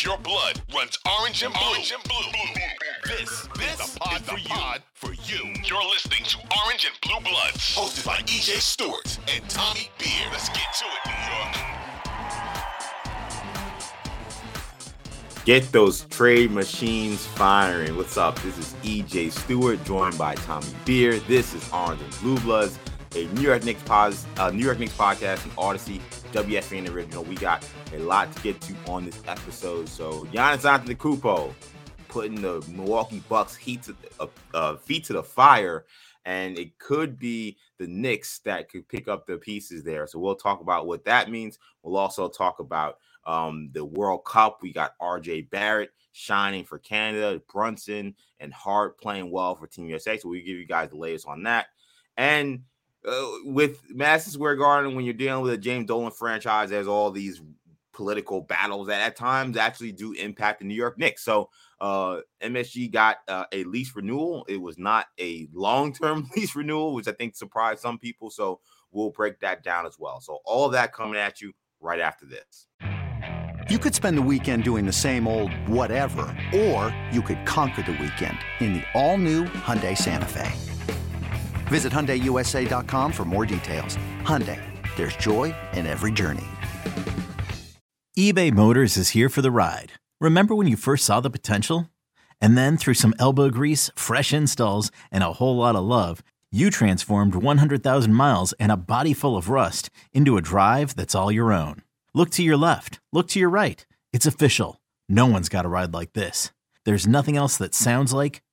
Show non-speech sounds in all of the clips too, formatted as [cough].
If your blood runs orange and blue, orange and blue, this, this is the pod, for, you. pod for you. You're listening to Orange and Blue Bloods, hosted by EJ Stewart and Tommy Beer. Let's get to it, New York. Get those trade machines firing. What's up? This is EJ Stewart, joined by Tommy Beer. This is Orange and Blue Bloods, a New York Knicks, pos- uh, New York Knicks podcast and Audacy WFAN original. We got a lot to get to on this episode. So Giannis Antetokounmpo putting the Milwaukee Bucks heat to, uh, uh, feet to the fire, and it could be the Knicks that could pick up the pieces there. So we'll talk about what that means. We'll also talk about um, the World Cup. We got RJ Barrett shining for Canada, Brunson and Hart playing well for Team USA. So we give you guys the latest on that. And uh, with Madison Square Garden, when you're dealing with a James Dolan franchise, there's all these political battles that at times actually do impact the New York Knicks. So uh, MSG got uh, a lease renewal. It was not a long-term [laughs] lease renewal, which I think surprised some people. So we'll break that down as well. So all of that coming at you right after this. You could spend the weekend doing the same old whatever, or you could conquer the weekend in the all-new Hyundai Santa Fe. Visit HyundaiUSA.com for more details. Hyundai, there's joy in every journey. eBay Motors is here for the ride. Remember when you first saw the potential? And then through some elbow grease, fresh installs, and a whole lot of love, you transformed 100,000 miles and a body full of rust into a drive that's all your own. Look to your left, look to your right. It's official. No one's got a ride like this. There's nothing else that sounds like,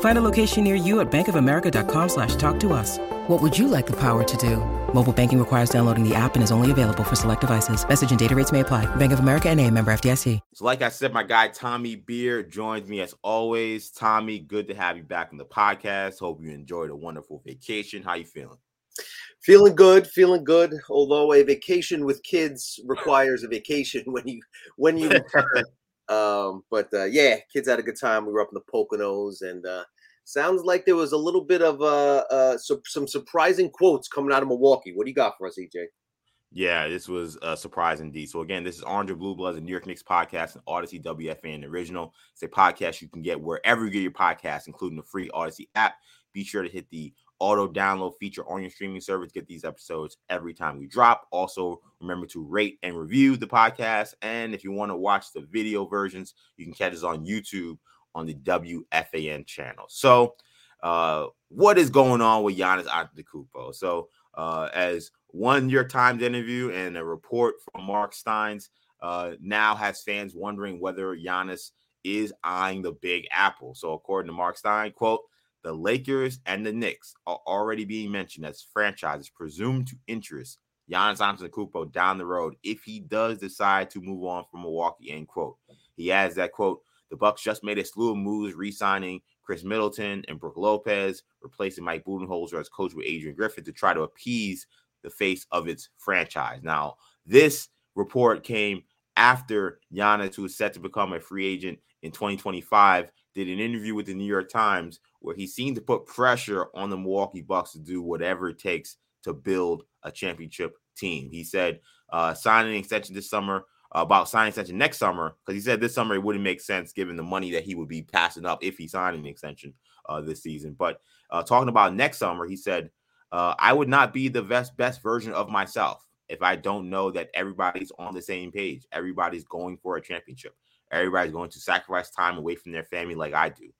Find a location near you at bankofamerica.com slash talk to us. What would you like the power to do? Mobile banking requires downloading the app and is only available for select devices. Message and data rates may apply. Bank of America and a member FDIC. So, like I said, my guy Tommy Beer joins me as always. Tommy, good to have you back on the podcast. Hope you enjoyed a wonderful vacation. How you feeling? Feeling good, feeling good. Although a vacation with kids requires a vacation when you when you return. [laughs] um, but uh, yeah, kids had a good time. We were up in the Poconos, and uh, sounds like there was a little bit of uh, uh, so, some surprising quotes coming out of Milwaukee. What do you got for us, EJ? Yeah, this was a surprise indeed. So again, this is Orange and Blue Bloods, a New York Knicks podcast, and Audacy WFAN original. It's a podcast you can get wherever you get your podcast, including the free Audacy app. Be sure to hit the auto download feature on your streaming service. Get these episodes every time we drop. Also, remember to rate and review the podcast. And if you want to watch the video versions, you can catch us on YouTube on the WFAN channel. So, uh, what is going on with Giannis Antetokounmpo? So, uh, as one New York Times interview and a report from Mark Steins uh, now has fans wondering whether Giannis is eyeing the Big Apple. So, according to Mark Stein, quote, the Lakers and the Knicks are already being mentioned as franchises presumed to interest Giannis Antetokounmpo down the road if he does decide to move on from Milwaukee. End quote. He adds that quote: The Bucks just made a slew of moves, re-signing Khris Middleton and Brook Lopez, replacing Mike Budenholzer as coach with Adrian Griffin to try to appease the face of its franchise. Now, this report came after Giannis, who is set to become a free agent in 2025 did an interview with the New York Times where he seemed to put pressure on the Milwaukee Bucks to do whatever it takes to build a championship team. He said uh, signing an extension this summer about signing extension next summer because he said this summer it wouldn't make sense given the money that he would be passing up if he signed an extension uh, this season. But uh, talking about next summer, he said, uh, "I would not be the best best version of myself if I don't know that everybody's on the same page. Everybody's going for a championship. Everybody's going to sacrifice time away from their family like I do.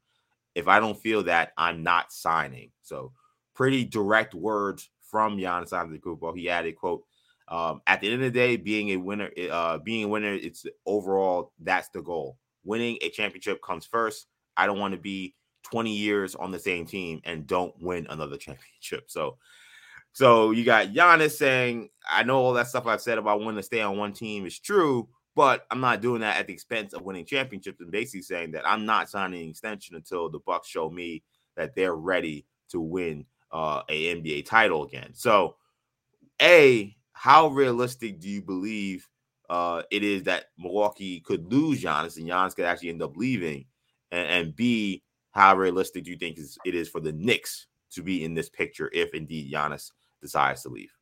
If I don't feel that, I'm not signing." So, pretty direct words from Giannis Antetokounmpo. He added, "quote." Um, at the end of the day, being a winner, uh, being a winner, it's overall that's the goal. Winning a championship comes first. I don't want to be 20 years on the same team and don't win another [laughs] championship. So, so you got Giannis saying, I know all that stuff I've said about wanting to stay on one team is true, but I'm not doing that at the expense of winning championships and basically saying that I'm not signing an extension until the Bucks show me that they're ready to win uh, a NBA title again. So, A, how realistic do you believe uh, it is that Milwaukee could lose Giannis and Giannis could actually end up leaving? And, and B, how realistic do you think it is for the Knicks to be in this picture if indeed Giannis decides to leave?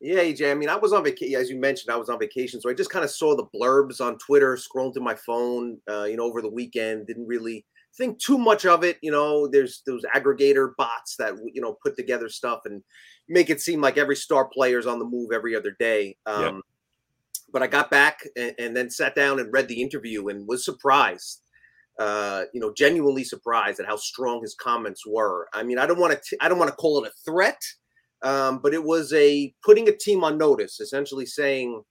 Yeah, EJ. I mean, I was on vacation, as you mentioned, I was on vacation. So I just kind of saw the blurbs on Twitter, scrolled through my phone, uh, you know, over the weekend. Didn't really think too much of it. You know, there's those aggregator bots that, you know, put together stuff and make it seem like every star player is on the move every other day. Um, yep. But I got back and, and, then sat down and read the interview and was surprised uh, you know, genuinely surprised at how strong his comments were. I mean, I don't want to, I don't want to call it a threat, um, but it was a putting a team on notice, essentially saying,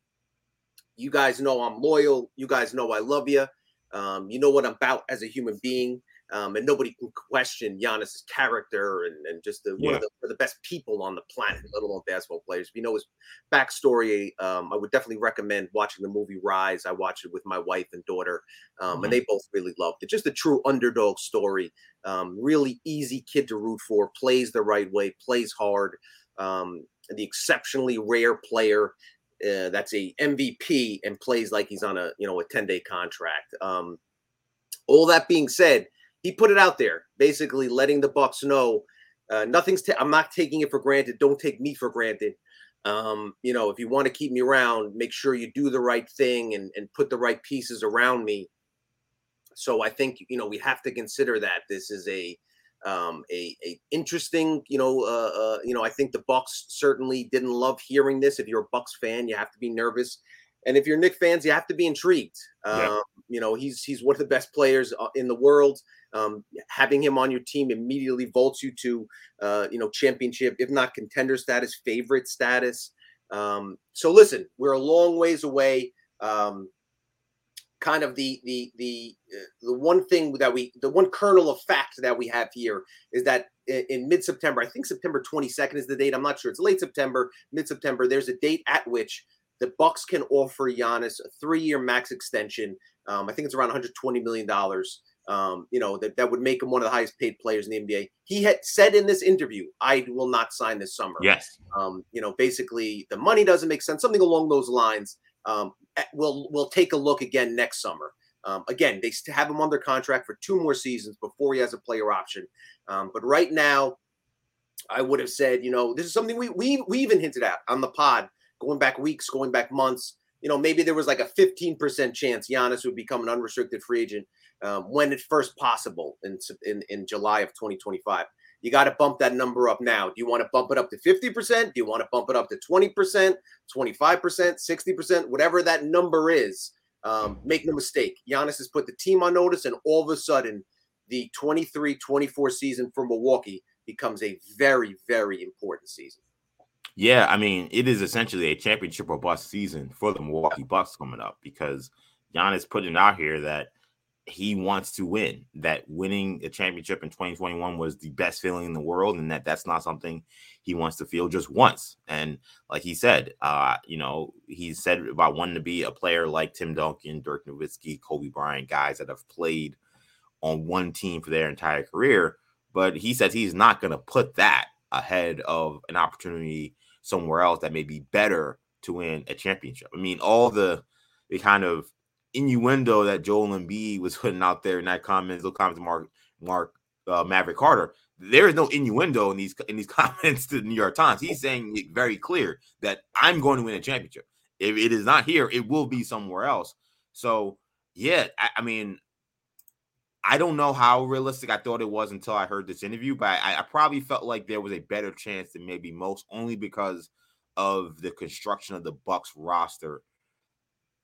"You guys know I'm loyal. You guys know I love you. Um, you know what I'm about as a human being um, and nobody can question Giannis's character and, and just the, yeah. one, of the, the, best people on the planet, let alone basketball players. If you know his backstory, um, I would definitely recommend watching the movie Rise. I watched it with my wife and daughter, um, mm-hmm. and they both really loved it. Just a true underdog story. Um, really easy kid to root for. Plays the right way. Plays hard. Um, the exceptionally rare player uh, that's a MVP and plays like he's on a you know a 10 day contract. Um, all that being said, he put it out there, basically letting the Bucks know uh, nothing's. i I'm not taking it for granted. Don't take me for granted. Um, you know, if you want to keep me around, make sure you do the right thing and and put the right pieces around me. So I think you know we have to consider that this is a um, a, a interesting, you know, uh, uh, you know, I think the Bucks certainly didn't love hearing this. If you're a Bucks fan, you have to be nervous, and if you're Nick fans, you have to be intrigued. Um, yeah. You know, he's he's one of the best players uh, in the world. Um, having him on your team immediately vaults you to, uh, you know, championship, if not contender status, favorite status. Um, so listen, we're a long ways away. Um, kind of the the the uh, the one thing that we the one kernel of fact that we have here is that in, in mid September, I think September 22nd is the date. I'm not sure. It's late September, mid September. There's a date at which the Bucks can offer Giannis a three-year max extension. Um, I think it's around 120 million dollars um, you know, that, that would make him one of the highest paid players in the NBA. He had said in this interview, I will not sign this summer. Yes. Um, you know, basically the money doesn't make sense, something along those lines. Um, eh, we'll, we'll take a look again next summer. Um, again, they have him under contract for two more seasons before he has a player option. Um, but right now, I would have said, you know, this is something we, we, we even hinted at on the pod going back weeks, going back months. You know, maybe there was like a 15% chance Giannis would become an unrestricted free agent um, when it's first possible in, in, in July of 2025. You got to bump that number up now. Do you want to bump it up to 50%? Do you want to bump it up to 20%, 25%, 60%, whatever that number is? Um, make no mistake. Giannis has put the team on notice, and all of a sudden, the 23 24 season for Milwaukee becomes a very, very important season. Yeah, I mean, it is essentially a championship or bust season for the Milwaukee Bucks coming up because Giannis putting out here that he wants to win. That winning a championship in 2021 was the best feeling in the world, and that that's not something he wants to feel just once. And like he said, uh, you know, he said about wanting to be a player like Tim Duncan, Dirk Nowitzki, Kobe Bryant, guys that have played on one team for their entire career. But he says he's not going to put that ahead of an opportunity somewhere else that may be better to win a championship. I mean, all the the kind of innuendo that Joel Embiid was putting out there in that comments, those comments, Mark Mark uh, Maverick Carter. There is no innuendo in these in these [laughs] comments to the New York Times. He's saying it very clear that I'm going to win a championship. If it is not here, it will be somewhere else. So yeah, I, I mean, I don't know how realistic I thought it was until I heard this interview, but I, I, probably felt like there was a better chance than maybe most, only because of the construction of the Bucks roster.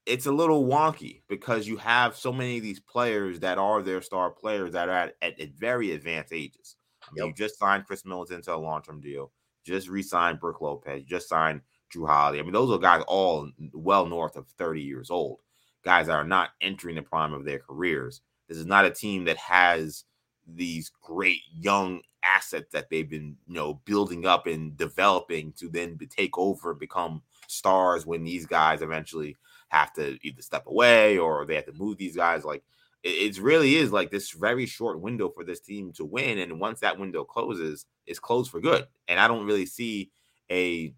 It's a little wonky because you have so many of these players that are their star players that are at, at, at very advanced ages. I mean, yep. You just signed Khris Middleton to a long term deal, just re signed Brook Lopez, just signed Jrue Holiday. I mean, those are guys all well north of 30 years old, guys that are not entering the prime of their careers. This is not a team that has these great young assets that they've been, you know, building up and developing to then take over and become stars when these guys eventually have to either step away or they have to move these guys. Like it, it really is like this very short window for this team to win. And once that window closes, it's closed for good. And I don't really see a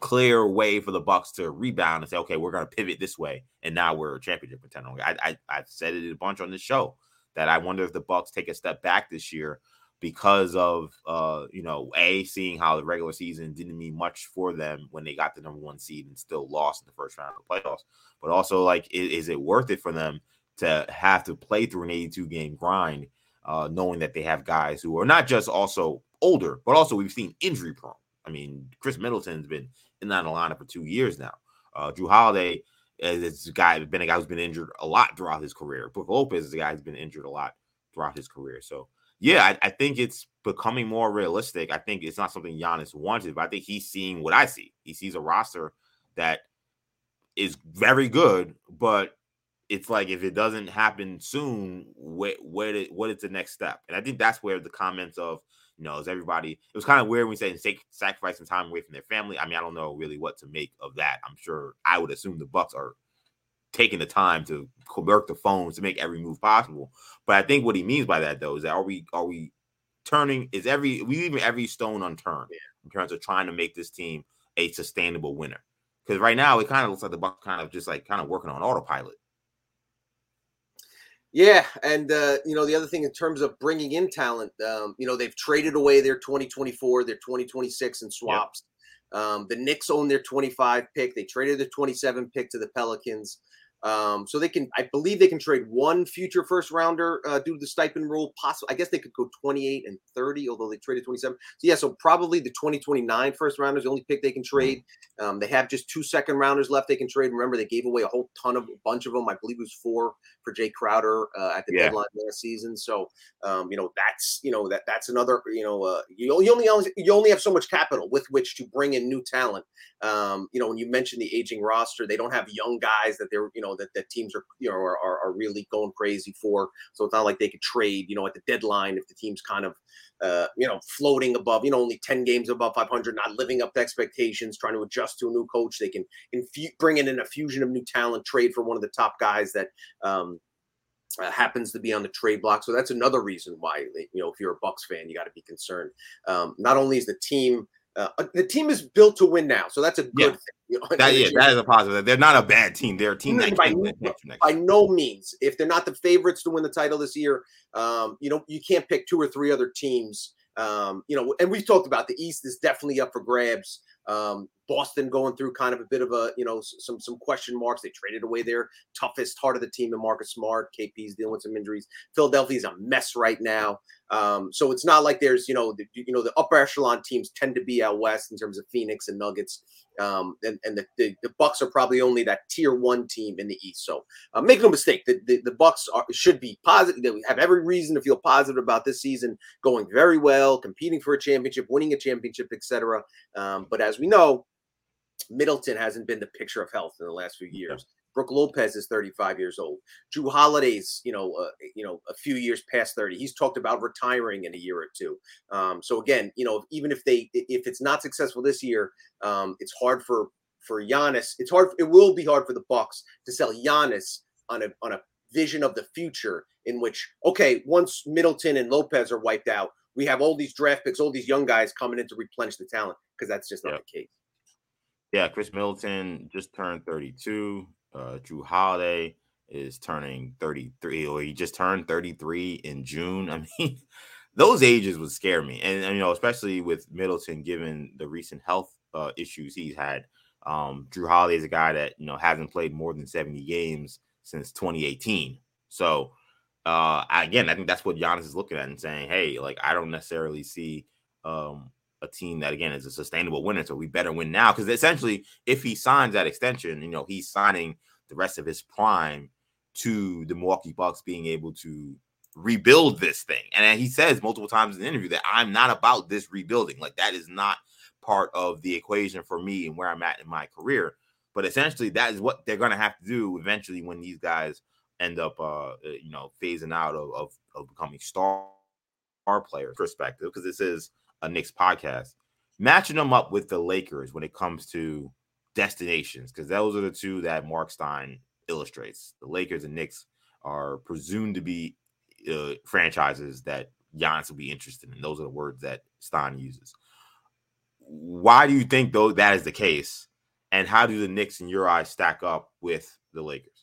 clear way for the Bucks to rebound and say, okay, we're going to pivot this way, and now we're a championship contender. I, I I've said it a bunch on this show that I wonder if the Bucks take a step back this year because of uh you know a seeing how the regular season didn't mean much for them when they got the number one seed and still lost in the first round of the playoffs, but also like is, is it worth it for them to have to play through an 82 game grind, uh, knowing that they have guys who are not just also older, but also we've seen injury prone. I mean, Khris Middleton's been in that lineup for two years now. Uh, Jrue Holiday is a guy been a guy who's been injured a lot throughout his career. Brook Lopez is a guy who's been injured a lot throughout his career. So yeah, I, I, think it's becoming more realistic. I think it's not something Giannis wanted, but I think he's seeing what I see. He sees a roster that is very good, but it's like if it doesn't happen soon, what what what is the next step? And I think that's where the comments of you know, is everybody? It was kind of weird when we said sacrificing time away from their family. I mean, I don't know really what to make of that. I'm sure I would assume the Bucks are taking the time to work the phones to make every move possible. But I think what he means by that though is that are we are we turning is every we leaving every stone unturned yeah. in terms of trying to make this team a sustainable winner. Because right now it kind of looks like the Bucks kind of just like kind of working on autopilot. Yeah, and uh, you know the other thing in terms of bringing in talent, um, you know they've traded away their 2024, their 2026 and swaps. Yep. Um, the Knicks own their 25 pick. They traded the 27 pick to the Pelicans. Um, so they can, I believe, they can trade one future first rounder uh, due to the Stepien rule. Possible, I guess they could go 28 and 30, although they traded 27. So yeah, so probably the 2029 first rounders, the only pick they can mm-hmm. trade. Um, they have just two second rounders left they can trade. Remember, they gave away a whole ton of a bunch of them. I believe it was four for Jae Crowder uh, at the yeah. deadline last season. So um, you know that's you know that that's another you know uh, you, you only you only have so much capital with which to bring in new talent. Um, you know when you mentioned the aging roster, they don't have young guys that they're you know that, that teams are you know are, are, really going crazy for. So it's not like they could trade, you know, at the deadline if the team's kind of uh, you know floating above, you know, only ten games above 500, not living up to expectations, trying to adjust to a new coach. They can infu- bring in an infusion of new talent, trade for one of the top guys that. Um, uh, happens to be on the trade block, so that's another reason why you know if you're a Bucks fan, you got to be concerned. Um, not only is the team uh, the team is built to win now, so that's a good yeah. thing. You know, that, yeah, that is a positive. They're not a bad team. They're a team that by, by no means. If they're not the favorites to win the title this year, um, you know you can't pick two or three other teams. Um, you know, and we've talked about the East is definitely up for grabs. Um, Boston going through kind of a bit of a, you know, some some question marks. They traded away their toughest heart of the team in Marcus Smart. KP's dealing with some injuries. Philadelphia's a mess right now. Um, so it's not like there's, you know, the, you know, the upper echelon teams tend to be out west in terms of Phoenix and Nuggets. Um, and and the, the, the Bucks are probably only that tier one team in the East. So uh, make no mistake, the, the, the Bucks are, should be positive. They have every reason to feel positive about this season, going very well, competing for a championship, winning a championship, etc. Um, but as we know, Middleton hasn't been the picture of health in the last few years. Brook Lopez is 35 years old. Jrue Holiday's, you know, uh, you know, a few years past 30. He's talked about retiring in a year or two. Um, so again, you know, even if they if it's not successful this year, um, it's hard for for Giannis. It's hard. It will be hard for the Bucks to sell Giannis on a on a vision of the future in which okay, once Middleton and Lopez are wiped out, we have all these draft picks, all these young guys coming in to replenish the talent because that's just not the case. Yeah, Khris Middleton just turned 32. Uh, Jrue Holiday is turning 33, or he just turned 33 in June. [laughs] I mean, those ages would scare me, and, and you know, especially with Middleton, given the recent health uh, issues he's had. Um, Jrue Holiday is a guy that you know hasn't played more than 70 games since 2018. So uh, again, I think that's what Giannis is looking at and saying, "Hey, like I don't necessarily see um, a team that again is a sustainable winner, so we better win now." Because essentially, if he signs that extension, you know, he's signing the rest of his prime to the Milwaukee Bucks being able to rebuild this thing. And he says multiple times in the interview that I'm not about this rebuilding. Like that is not part of the equation for me and where I'm at in my career. But essentially, that is what they're going to have to do eventually when these guys end up, uh, uh, you know, phasing out of, of, of becoming star, star perspective, because this is a Knicks podcast, matching them up with the Lakers when it comes to destinations, because those are the two that Mark Stein illustrates. The Lakers and Knicks are presumed to be uh, franchises that Giannis will be interested in. Those are the words that Stein uses. Why do you think though that is the case? And how do the Knicks in your eyes stack up with the Lakers?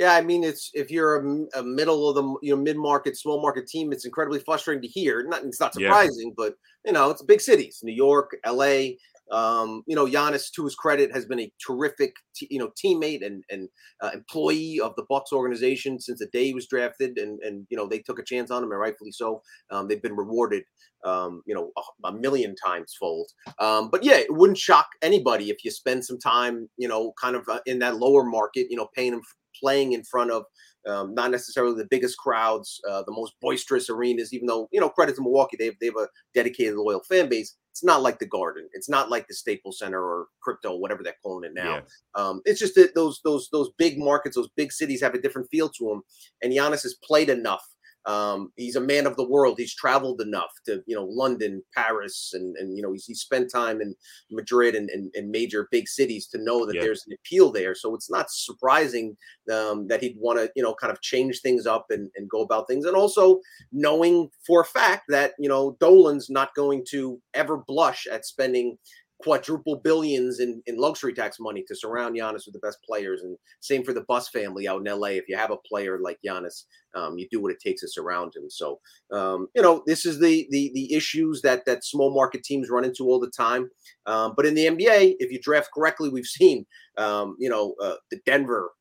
Yeah, I mean, it's if you're a, a middle of the you know mid market, small market team, it's incredibly frustrating to hear. Not it's not surprising, yeah. but you know, it's big cities, New York, L.A. Um, you know, Giannis, to his credit, has been a terrific, t- you know, teammate and and uh, employee of the Bucks organization since the day he was drafted, and and you know they took a chance on him, and rightfully so. Um, they've been rewarded, um, you know, a, a, million times fold. Um, but yeah, it wouldn't shock anybody if you spend some time, you know, kind of uh, in that lower market, you know, paying him playing in front of um, not necessarily the biggest crowds, uh, the most boisterous arenas, even though, you know, credit to Milwaukee, they have, they have a dedicated, loyal fan base. It's not like the Garden. It's not like the Staples Center or Crypto, whatever they're calling it now. Um, it's just that those those those big markets, those big cities have a different feel to them. And Giannis has played enough um, he's a man of the world. He's traveled enough to, you know, London, Paris, and and you know, he's, he's spent time in Madrid and, and, and major big cities to know that there's an appeal there. So it's not surprising um, that he'd want to, you know, kind of change things up and, and go about things. And also knowing for a fact that, you know, Dolan's not going to ever blush at spending quadruple billions in, in luxury tax money to surround Giannis with the best players. And same for the Buss family out in LA. If you have a player like Giannis, um, you do what it takes to surround him. So, um, you know, this is the, the the issues that that small market teams run into all the time. Um, but in the NBA, if you draft correctly, we've seen, um, you know, uh, the Denver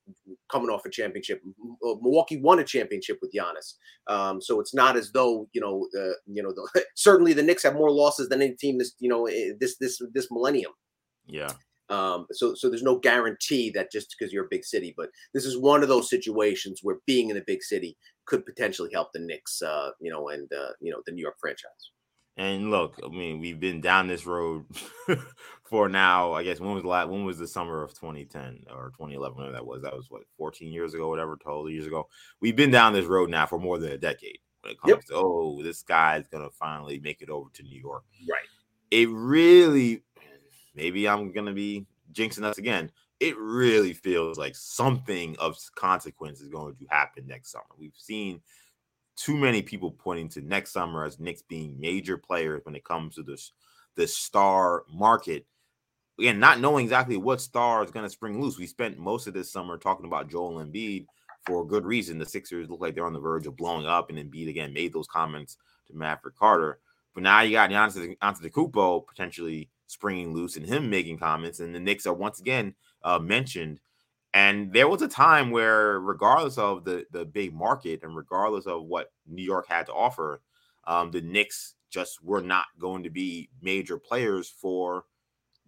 coming off a championship. Uh, Milwaukee won a championship with Giannis. Um, so it's not as though you know, uh, you know, the, [laughs] certainly the Knicks have more losses than any team this you know eh, this this this millennium. Yeah. Um, so so there's no guarantee that just because you're a big city, but this is one of those situations where being in a big city could potentially help the Knicks, uh, you know, and uh, you know the New York franchise. And look, I mean, we've been down this road [laughs] for now. I guess when was the last, when was the summer of 2010 or 2011? Whatever that was. That was what 14 years ago, whatever, 12 years ago. We've been down this road now for more than a decade. When it comes yep. to oh, this guy's gonna finally make it over to New York. Right. It really, maybe I'm gonna be jinxing us again. It really feels like something of consequence is going to happen next summer. We've seen too many people pointing to next summer as Knicks being major players when it comes to this the star market. Again, not knowing exactly what star is going to spring loose. We spent most of this summer talking about Joel Embiid for good reason. The Sixers look like they're on the verge of blowing up, and Embiid again made those comments to Maverick Carter. But now you got Giannis Antetokounmpo potentially springing loose and him making comments, and the Knicks are once again uh, mentioned and there was a time where, regardless of the the big market and regardless of what New York had to offer, um, the Knicks just were not going to be major players for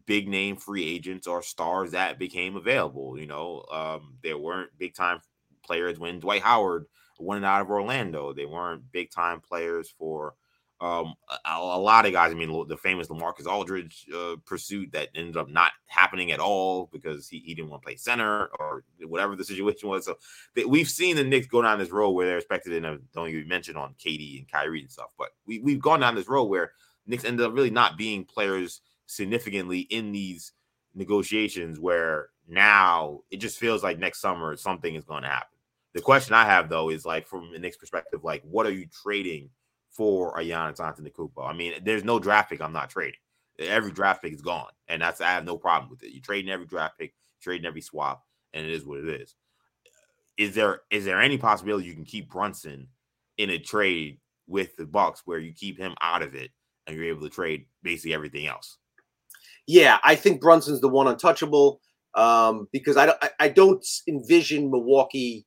big name free agents or stars that became available. You know, um, there weren't big time players when Dwight Howard went out of Orlando. They weren't big time players for um, a, a, lot of guys. I mean, the famous LaMarcus Aldridge uh, pursuit that ended up not happening at all because he, he didn't want to play center or whatever the [laughs] situation was. So they, we've seen the Knicks go down this road where they're expected, and don't even mention on KD and Kyrie and stuff. But we we've gone down this road where Knicks ended up really not being players significantly in these negotiations. Where now it just feels like next summer something is going to happen. The question I have though is like from the Knicks perspective, like what are you trading? For a Giannis Antetokounmpo. I mean, there's no draft pick I'm not trading. Every draft pick is gone, and that's I have no problem with it. You're trading every draft pick, trading every swap, and it is what it is. is there is there any possibility you can keep Brunson in a trade with the Bucks where you keep him out of it and you're able to trade basically everything else? Yeah, I think Brunson's the one untouchable um, because I don't I, don't envision Milwaukee.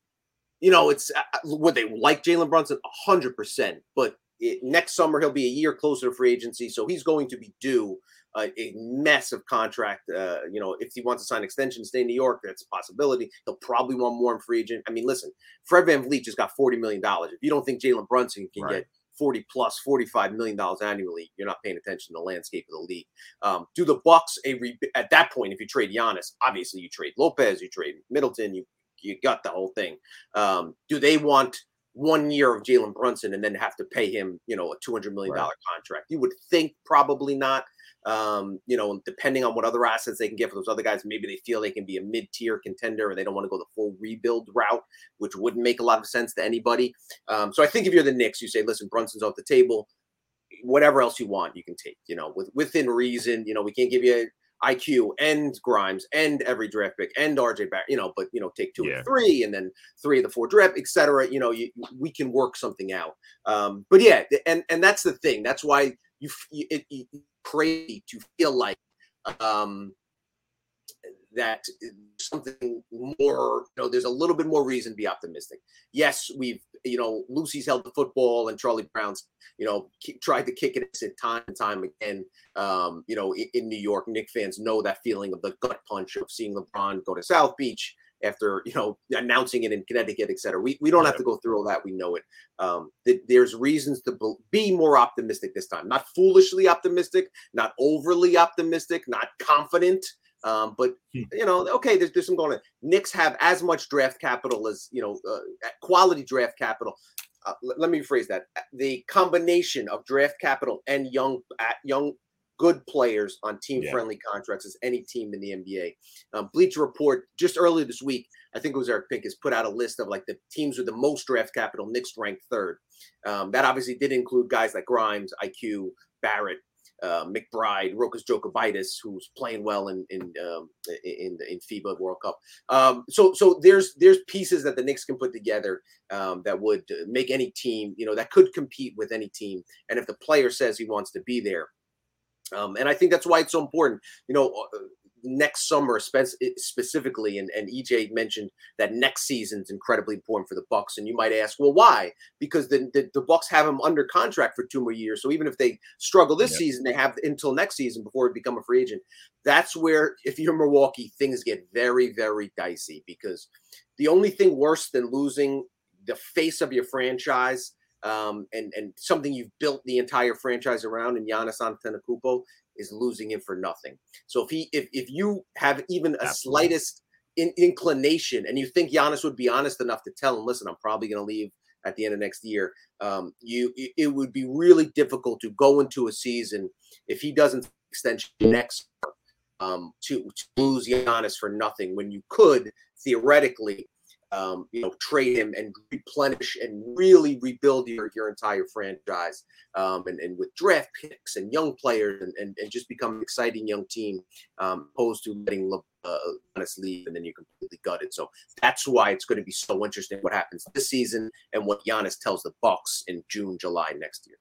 You know, it's uh, uh, would they like Jalen Brunson? hundred percent, but it, next summer he'll be a year closer to free agency, so he's going to be due uh, a massive contract. Uh, you know, if he wants to sign extension, stay in New York, that's a possibility. He'll probably want more in free agent. I mean, listen, Fred VanVleet just got $40 million. If you don't think Jalen Brunson can right. get 40 plus 45 million dollars annually you're not paying attention to the landscape of the league um, do the bucks a re- at that point if you trade Giannis obviously you trade Lopez you trade Middleton you you got the whole thing um, do they want one year of Jalen Brunson and then have to pay him you know a 200 million dollar right. contract you would think probably not um, you know, depending on what other assets they can get for those other guys, maybe they feel they can be a mid-tier contender and they don't want to go the full rebuild route, which wouldn't make a lot of sense to anybody. Um, so I think if you're the Knicks, you say, listen, Brunson's off the table. Whatever else you want, you can take. You know, with within reason. You know, we can't give you IQ and Grimes and every draft pick and RJ Barrett, you know, but you know, take two yeah. and three and then three of the four draft, etc. You know, you, we can work something out. Um, but yeah, and and that's the thing. That's why you, it, it, crazy to feel like um, that something more, you know, there's a little bit more reason to be optimistic. Yes, we've, you know, Lucy's held the football and Charlie Brown's, you know, tried to kick it time and time again. Um, you know, in, in New York, Nick fans know that feeling of the gut punch of seeing LeBron go to South Beach after you know announcing it in Connecticut, et cetera. We, we don't have to go through all that. We know it. Um, th- there's reasons to be more optimistic this time. Not foolishly optimistic, not overly optimistic, not confident. Um, but hmm. you know, okay, there's, there's some going on. Knicks have as much draft capital as you know, uh, quality draft capital. Uh, let me rephrase that: the combination of draft capital and young, young good players on team friendly yeah. contracts as any team in the NBA. Um, Bleacher Report just earlier this week, I think it was Eric Pincus, put out a list of like the teams with the most draft capital. Knicks ranked third. Um, that obviously did include guys like Grimes, IQ, Barrett, uh, McBride, Rokas Jokubaitis, who's playing well in in um, in, in FIBA World Cup. Um, so so there's there's pieces that the Knicks can put together um, that would make any team you know that could compete with any team. And if the player says he wants to be there, um, and I think that's why it's so important. You know, uh, next summer specifically, and, and EJ mentioned that next season is incredibly important for the Bucks. And you might ask, well, why? Because the, the, the Bucks have him under contract for two more years. So even if they struggle this yeah. season, they have until next season before he become a free agent. That's where, if you're Milwaukee, things get very, very dicey because the only thing worse than losing the face of your franchise – um, and and something you've built the entire franchise around in Giannis Antetokounmpo is losing him for nothing. So if he if if you have even a Absolutely. slightest in, inclination and you think Giannis would be honest enough to tell him, listen, I'm probably going to leave at the end of next year, um, you it would be really difficult to go into a season if he doesn't extension next um, to, to lose Giannis for nothing when you could theoretically um, you know, trade him and replenish and really rebuild your, your entire franchise. Um, and, and with draft picks and young players and, and, and just become an exciting young team, um, opposed to letting uh, Giannis leave and then you're completely gutted. So that's why it's going to be so interesting what happens this season and what Giannis tells the Bucks in June, July next year.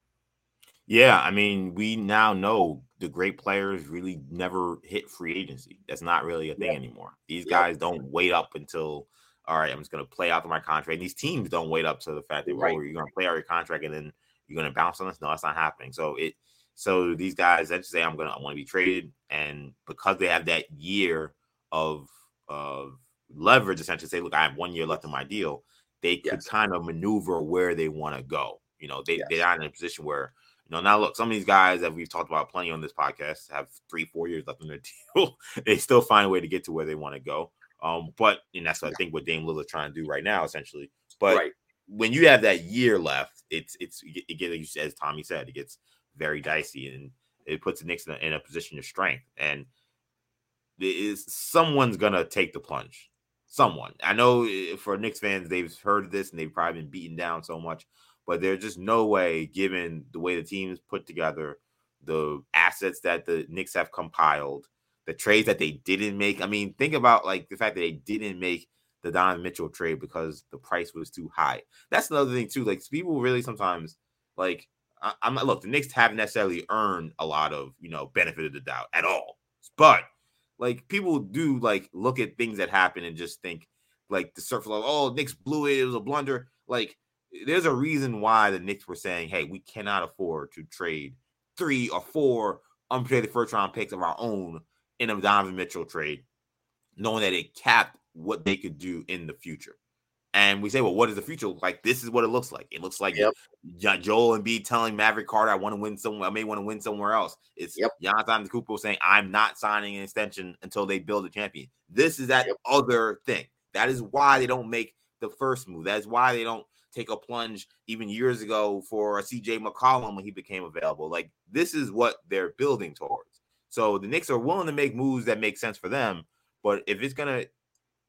Yeah, I mean, we now know the great players really never hit free agency. That's not really a thing yeah. anymore. These yeah. guys don't wait up until – all right, I'm just going to play out my contract. And these teams don't wait up to the fact that right. oh, you're going to play out your contract and then you're going to bounce on us. No, that's not happening. So it, so these guys that say I'm going to I want to be traded, and because they have that year of of leverage, essentially say, look, I have one year left in my deal. They could yes. kind of maneuver where they want to go. You know, they yes. they're not in a position where you know, now look, some of these guys that we've talked about plenty on this podcast have three, four years left in their [laughs] deal. they still find a way to get to where they want to go. Um, but and that's what I think what Dame Lillard trying to do right now, essentially. But right. when you have that year left, it's it's it gets as Tommy said, it gets very dicey and it puts the Knicks in a, in a position of strength. And is someone's gonna take the plunge. Someone. I know eh, for Knicks fans, they've heard this and they've probably been beaten down so much, but there's just no way, given the way the team's put together, the assets that the Knicks have compiled, the trades that they didn't make. I mean, think about like the fact that they didn't make the Don Mitchell trade because the price was too high. That's another thing too. Like people really sometimes like I, am look. The Knicks haven't necessarily earned a lot of you know benefit of the doubt at all, but like people do like look at things that happen and just think like the surface level. Oh, Knicks blew it. It was a blunder. Like there's a reason why the Knicks were saying, "Hey, we cannot afford to trade three or four unprotected first round picks of our own in a Donovan Mitchell trade, knowing that it capped what they could do in the future." And we say, well, what is the future look like? This is what it looks like. It looks like yep. Joel Embiid telling Maverick Carter, I want to win somewhere. I may want to win somewhere else. It's yep. Giannis Antetokounmpo saying, I'm not signing an extension until they build a champion. This is that yep. other thing. That is why they don't make the first move. That is why they don't take a plunge even years ago for CJ McCollum when he became available. Like this is what they're building towards. So the Knicks are willing to make moves that make sense for them, but if it's gonna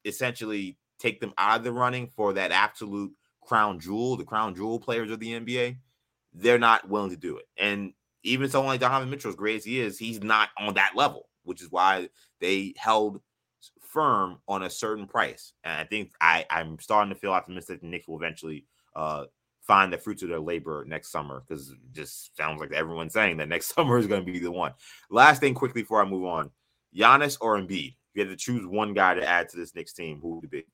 essentially take them out of the running for that absolute crown jewel, the crown jewel players of the NBA, they're not willing to do it. And even someone like Donovan Mitchell, as great as he is, he's not on that level, which is why they held firm on a certain price. And I think I, I'm starting to feel optimistic the Knicks will eventually uh, find the fruits of their labor next summer because just sounds like everyone's saying that next [laughs] summer is going to be the one. Last thing quickly before I move on Giannis or Embiid? If you had to choose one guy to add to this Knicks team, who would it be?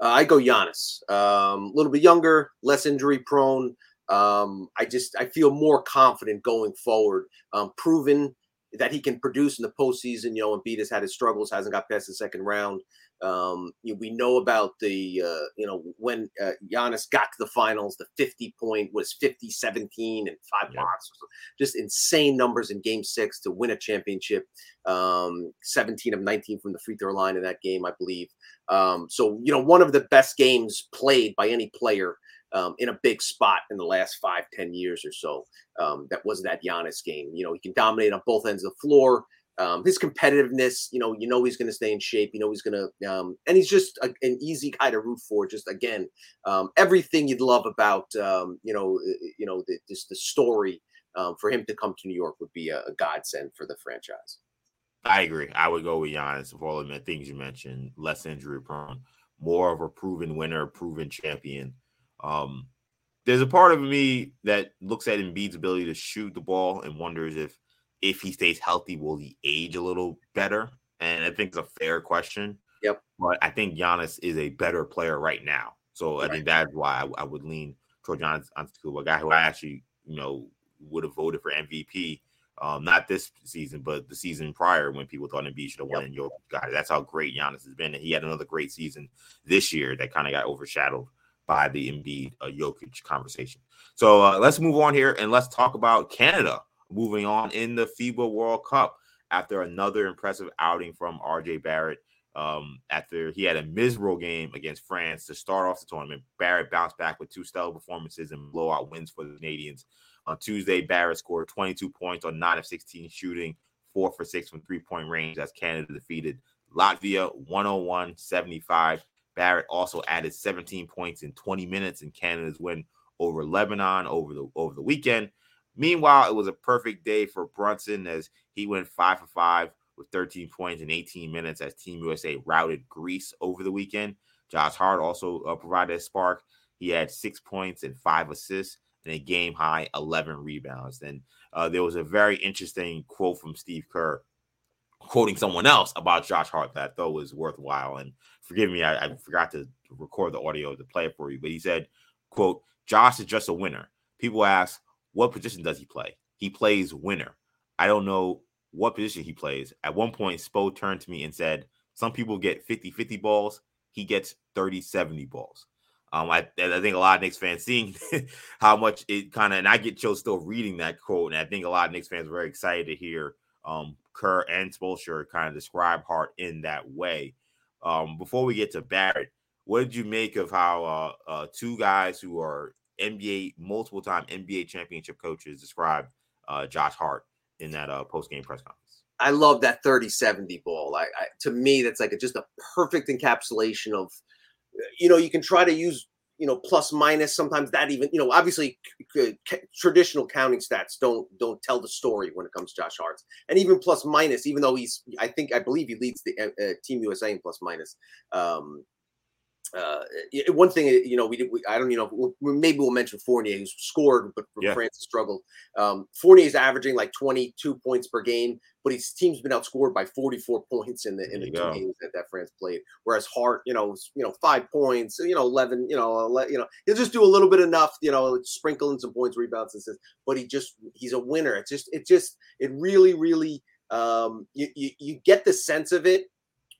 Uh, I go Giannis. A um, little bit younger, less injury prone. Um, I just I feel more confident going forward. Um, proven that he can produce in the postseason. You know, Embiid has had his struggles, hasn't got past the second round. Um, you know, we know about the, uh, you know, when uh, Giannis got to the finals, the 50 point was 50 17 and five yeah. blocks. Just insane numbers in game six to win a championship. Um, 17 of 19 from the free throw line in that game, I believe. Um, so, you know, one of the best games played by any player um, in a big spot in the last five, ten years or so. Um, that was that Giannis game. You know, he can dominate on both ends of the floor. Um, his competitiveness, you know, you know he's going to stay in shape. You know he's going to, um, and he's just a, an easy guy to root for. Just again, um, everything you'd love about, um, you know, you know, the, just the story um, for him to come to New York would be a, a godsend for the franchise. I agree. I would go with Giannis of all the things you mentioned. Less injury prone, more of a proven winner, proven champion. Um, there's a part of me that looks at Embiid's ability to shoot the ball and wonders if if he stays healthy, will he age a little better? And I think it's a fair question. Yep. But I think Giannis is a better player right now. So right. I think that's why I, I would lean toward Giannis Antetokounmpo, a guy who I actually, you know, would have voted for MVP. Um, not this season, but the season prior when people thought Embiid should have won, yep. and Jokic got it. That's how great Giannis has been, and he had another great season this year that kind of got overshadowed by the Embiid uh, Jokic conversation. So uh, let's move on here and let's talk about Canada moving on in the FIBA World Cup after another impressive outing from RJ Barrett. Um, after he had a miserable game against France to start off the tournament, Barrett bounced back with two stellar performances and blowout wins for the Canadians. On Tuesday, Barrett scored 22 points on 9 of 16 shooting, 4 for 6 from three point range as Canada defeated Latvia 101 75. Barrett also added 17 points in 20 minutes in Canada's win over Lebanon over the over the weekend. Meanwhile, it was a perfect day for Brunson as he went five for five with 13 points in 18 minutes as Team USA routed Greece over the weekend. Josh Hart also uh, provided a spark. He had six points and five assists and a game high 11 rebounds. And uh, there was a very interesting quote from Steve Kerr quoting someone else about Josh Hart that I thought was worthwhile. And forgive me, I, I forgot to record the audio to play it for you, but he said, quote, Josh is just a winner. People ask, what position does he play? He plays winner. I don't know what position he plays. At one point, Spo turned to me and said, Some people get 50 50 balls. He gets 30 70 balls. Um, I, I think a lot of Knicks fans seeing [laughs] how much it kind of, and I get chilled still reading that quote. And I think a lot of Knicks fans are very excited to hear um, Kerr and Spoelstra kind of describe Hart in that way. Um, before we get to Barrett, what did you make of how uh, uh, two guys who are NBA multiple time NBA championship coaches described uh, Josh Hart in that uh, post game press conference. I love that 30 70 ball. I, I, to me, that's like a, just a perfect encapsulation of, you know, you can try to use, you know, plus minus. Sometimes that even, you know, obviously c- c- traditional counting stats don't don't tell the story when it comes to Josh Hart. And even plus minus, even though he's, I think, I believe he leads the uh, uh Team USA in plus minus. Um, uh, one thing, you know, we did. We, I don't, you know, we'll, maybe we'll mention Fournier, who's scored, but yeah. France struggled. Um, Fournier is averaging like 22 points per game, but his team's been outscored by 44 points in the in the two games that, that France played. Whereas Hart, you know, you know, five points, you know, 11, you know, 11, you know, he'll just do a little bit enough, you know, sprinkle in some points, rebounds, and says, but he just he's a winner. It's just, it just, it really, really, um, you, you, you get the sense of it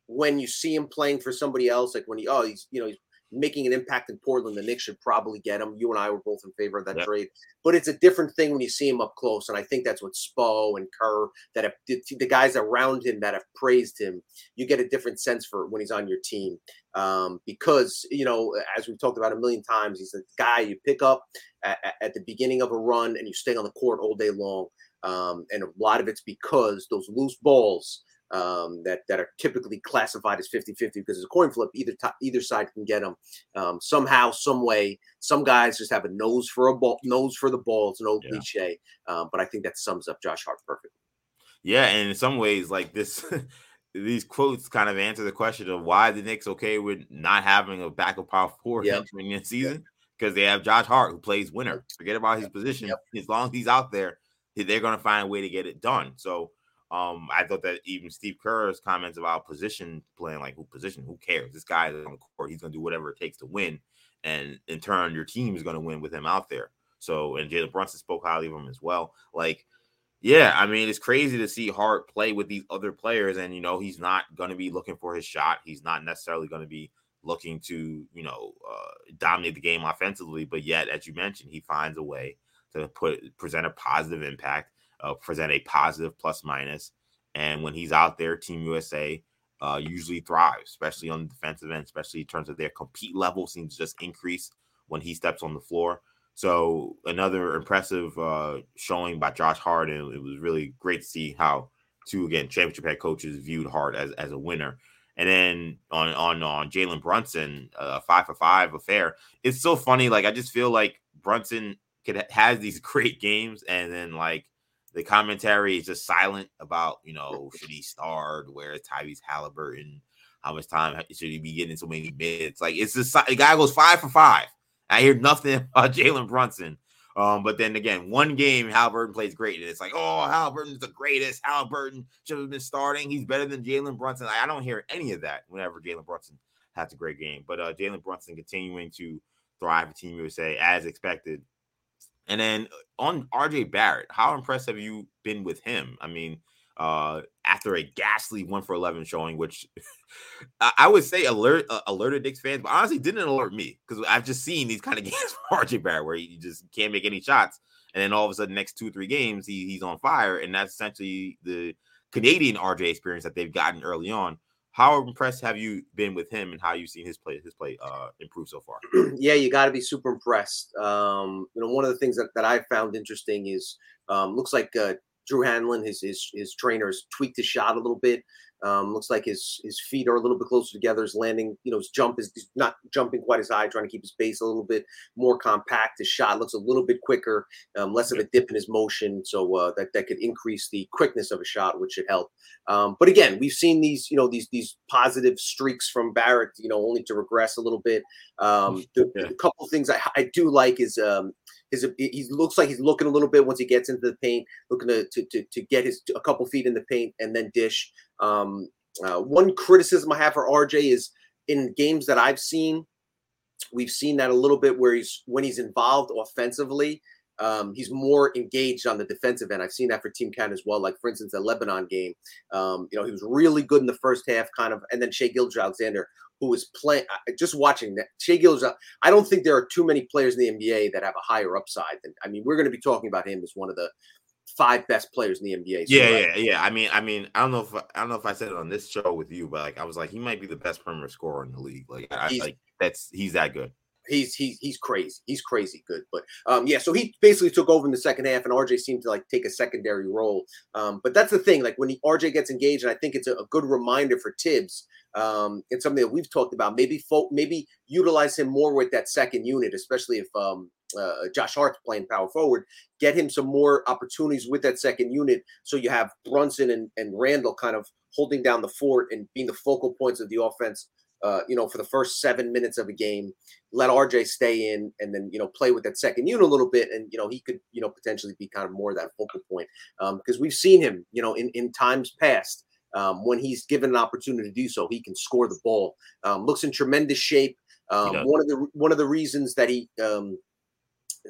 when you see him playing for somebody else, like when he oh he's you know he's making an impact in Portland, the Knicks should probably get him. You and I were both in favor of that yep. trade, but it's a different thing when you see him up close, and I think that's what Spo and Kerr that have the, guys around him that have praised him. You get a different sense for when he's on your team um, because you know as we've talked about a million times, he's a guy you pick up at, at the beginning of a run and you stay on the court all day long. Um, and a lot of it's because those loose balls um, that that are typically classified as 50-50 because it's a coin flip. Either t- either side can get them um, somehow, some way. Some guys just have a nose for a ball, nose for the ball. It's an old yeah. cliche, um, but I think that sums up Josh Hart perfectly. Yeah, and in some ways, like this. [laughs] these quotes kind of answer the question of why the Knicks okay with not having a backup power forward yep. entering the season because yep. they have Josh Hart who plays winner. Forget about his yep. position. As long as he's out there, they're going to find a way to get it done. So um, I thought that even Steve Kerr's comments about position playing, like who position, who cares? This guy is on the court. He's going to do whatever it takes to win, and in turn, your team is going to win with him out there. So, and Jalen Brunson spoke highly of him as well. Like, yeah, I mean, it's crazy to see Hart play with these other players, and you know, he's not going to be looking for his shot. He's not necessarily going to be looking to, you know, uh, dominate the game offensively, but yet, as you mentioned, he finds a way to put present a positive impact uh, present a positive plus minus. And when he's out there, Team USA uh, usually thrives, especially on the defensive end, especially in terms of their compete level seems to just increase when he steps on the floor. So another impressive uh, showing by Josh Hart, and it was really great to see how two again championship head coaches viewed Hart as, as a winner. And then on on on Jalen Brunson, uh, five for five affair. It's so funny. Like I just feel like Brunson could has these [laughs] great games, and then like the commentary is just silent about, you know, should he start? Where is Tyrese Halliburton? How much time should he be getting so many minutes? Like it's just the guy goes five for five. I hear nothing [laughs] about Jalen Brunson. Um, but then again, one game Halliburton plays great, and it's like, oh, Halliburton's the greatest. Halliburton should have been starting. He's better than Jalen Brunson. I don't hear any of that whenever Jalen Brunson has a great game. But uh, Jalen Brunson continuing to thrive at Team USA as expected. And then uh, on RJ Barrett, how impressed have you been with him? I mean, uh, after a ghastly one for 11 showing, which [laughs] I would say alert uh, alerted Knicks fans, but honestly didn't alert me because I've just seen these kind of [laughs] games from RJ Barrett where he just can't make any shots. And then all of a sudden, next two, three games, he, he's on fire. And that's essentially the Canadian RJ experience that they've gotten early on how impressed have you been with him and how you've seen his play his play uh, improve so far? [clears throat] yeah, you got to be super impressed. Um, you know, one of the things that, that I found interesting is um, looks like uh, Drew Hanlen, his his his trainers tweaked his shot a little bit. Um, looks like his his feet are a little bit closer together. His landing, you know, his jump is not jumping quite as high, trying to keep his base a little bit more compact. His shot looks a little bit quicker, um, less of a dip in his motion, so uh, that that could increase the quickness of a shot, which should help. Um, but again, we've seen these, you know, these these positive streaks from Barrett, you know, only to regress a little bit. Um, [laughs] the, yeah. couple things I, I do like is um, his he looks like he's looking a little bit once he gets into the paint, looking to to to, to get his a couple feet in the paint and then dish. Um, uh, one criticism I have for RJ is in games that I've seen, we've seen that a little bit where he's when he's involved offensively, um, he's more engaged on the defensive end. I've seen that for Team Canada as well. Like for instance, the Lebanon game, um, you know, he was really good in the first half, kind of, and then Shai Gilgeous-Alexander, who was playing. Just watching that, Shai Gilgeous, I don't think there are too many players in the NBA that have a higher upside than. I mean, we're going to be talking about him as one of the five best players in the NBA. So yeah, yeah, yeah. I mean, I mean, I don't know if I don't know if I said it on this show with you, but like I was like, he might be the best perimeter scorer in the league. Like, I, like that's he's that good. He's he's he's crazy. He's crazy good. But um, yeah, so he basically took over in the second half, and RJ seemed to like take a secondary role. Um, but that's the thing. Like when he, RJ gets engaged, and I think it's a, a good reminder for Thibs. Um, it's something that we've talked about. Maybe fo- maybe utilize him more with that second unit, especially if um, uh, Josh Hart's playing power forward, get him some more opportunities with that second unit. So you have Brunson and, and Randle kind of holding down the fort and being the focal points of the offense uh, you know, for the first seven minutes of a game, let RJ stay in, and then you know play with that second unit a little bit, and you know he could you know potentially be kind of more that focal point because um, we've seen him, you know, in in times past. Um, when he's given an opportunity to do so, he can score the ball. Um, looks in tremendous shape. Um, one of the one of the reasons that he um,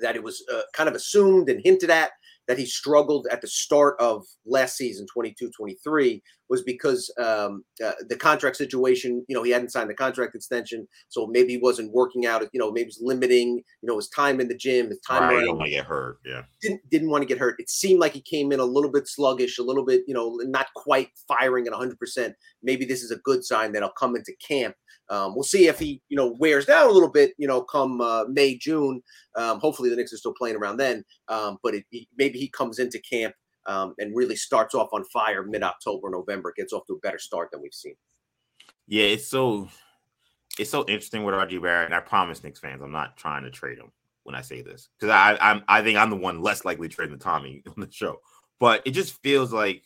that it was uh, kind of assumed and hinted at that he struggled at the start of last season 22 23 was because um, uh, the contract situation you know he hadn't signed the contract extension so maybe he wasn't working out you know maybe was limiting you know his time in the gym his time right, don't want to get hurt yeah didn't, didn't want to get hurt it seemed like he came in a little bit sluggish a little bit you know not quite firing at 100% maybe this is a good sign that i'll come into camp um, we'll see if he, you know, wears down a little bit, you know, come uh, May, June. Um, hopefully the Knicks are still playing around then. Um, but it, he, maybe he comes into camp um, and really starts off on fire mid October, November, gets off to a better start than we've seen. Yeah, it's so it's so interesting with RJ Barrett. And I promise Knicks fans, I'm not trying to trade him when I say this because I I'm, I think I'm the one less likely to trading the Tommy [laughs] on the show. But it just feels like